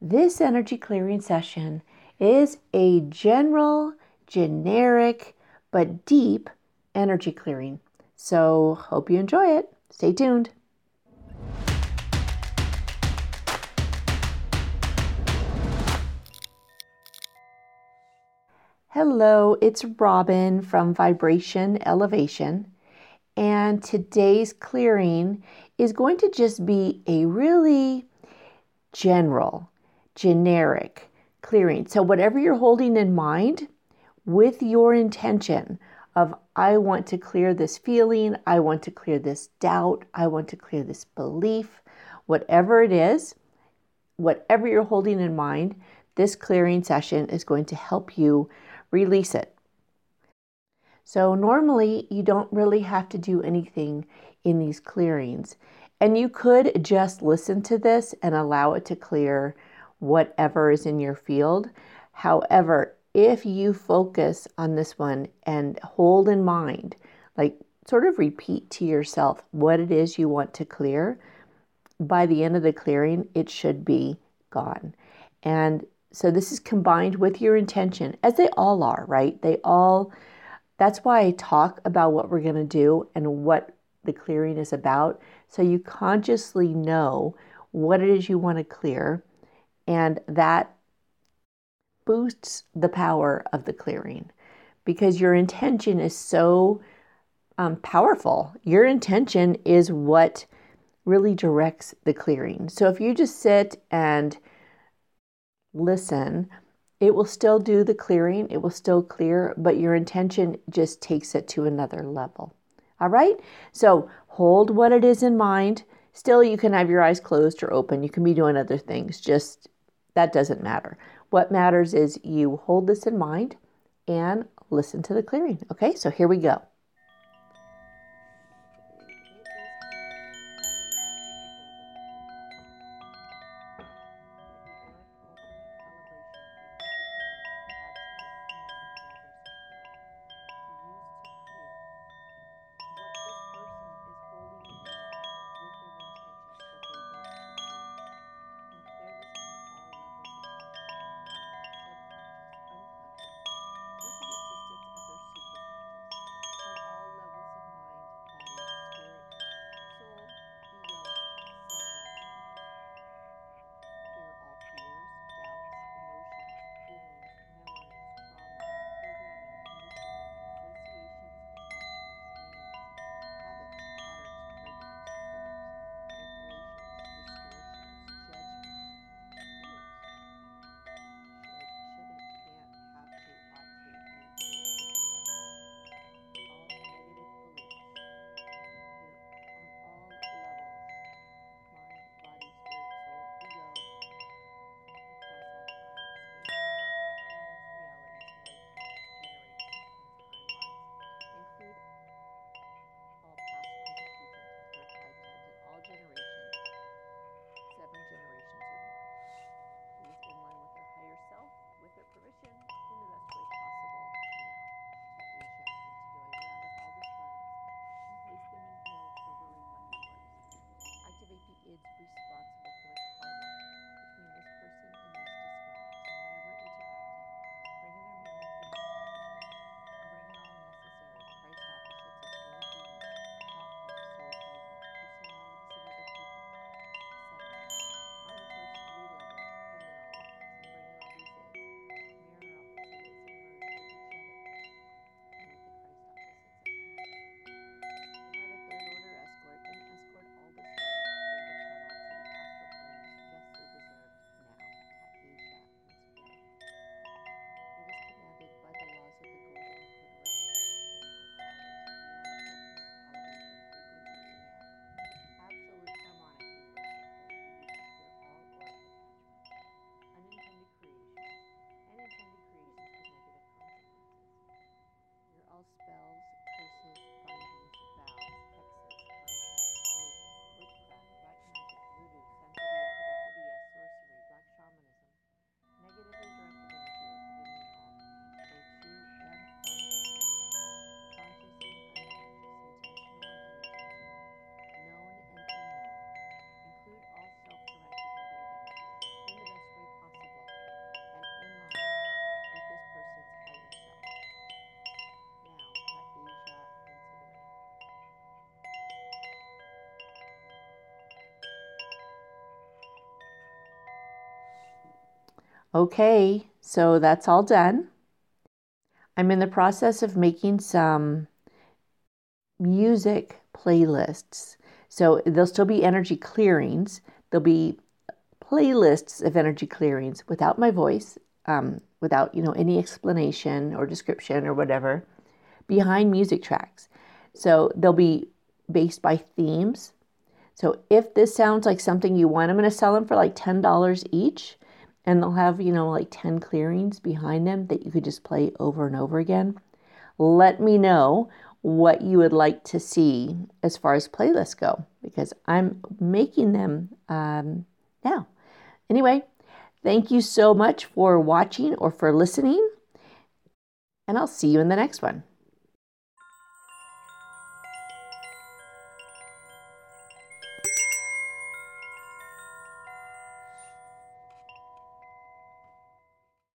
This energy clearing session is a general, generic, but deep energy clearing. So, hope you enjoy it. Stay tuned. Hello, it's Robin from Vibration Elevation, and today's clearing is going to just be a really general, generic clearing. So, whatever you're holding in mind with your intention of, I want to clear this feeling, I want to clear this doubt, I want to clear this belief, whatever it is, whatever you're holding in mind, this clearing session is going to help you release it. So, normally you don't really have to do anything in these clearings. And you could just listen to this and allow it to clear whatever is in your field. However, if you focus on this one and hold in mind, like sort of repeat to yourself what it is you want to clear, by the end of the clearing, it should be gone. And so this is combined with your intention, as they all are, right? They all, that's why I talk about what we're going to do and what the clearing is about. So you consciously know what it is you want to clear, and that boosts the power of the clearing because your intention is so um, powerful. Your intention is what really directs the clearing. So if you just sit and listen, it will still do the clearing, it will still clear, but your intention just takes it to another level. All right? So hold what it is in mind. Still, you can have your eyes closed or open. You can be doing other things. Just that doesn't matter. What matters is you hold this in mind and listen to the clearing. Okay, so here we go. Okay, so that's all done. I'm in the process of making some music playlists. So there'll still be energy clearings. There'll be playlists of energy clearings without my voice, um, without you know any explanation or description or whatever, behind music tracks. So they'll be based by themes. So if this sounds like something you want, I'm going to sell them for like ten dollars each, and they'll have you know like ten clearings behind them that you could just play over and over again. Let me know what you would like to see as far as playlists go because I'm making them um, now. Anyway, thank you so much for watching or for listening, and I'll see you in the next one.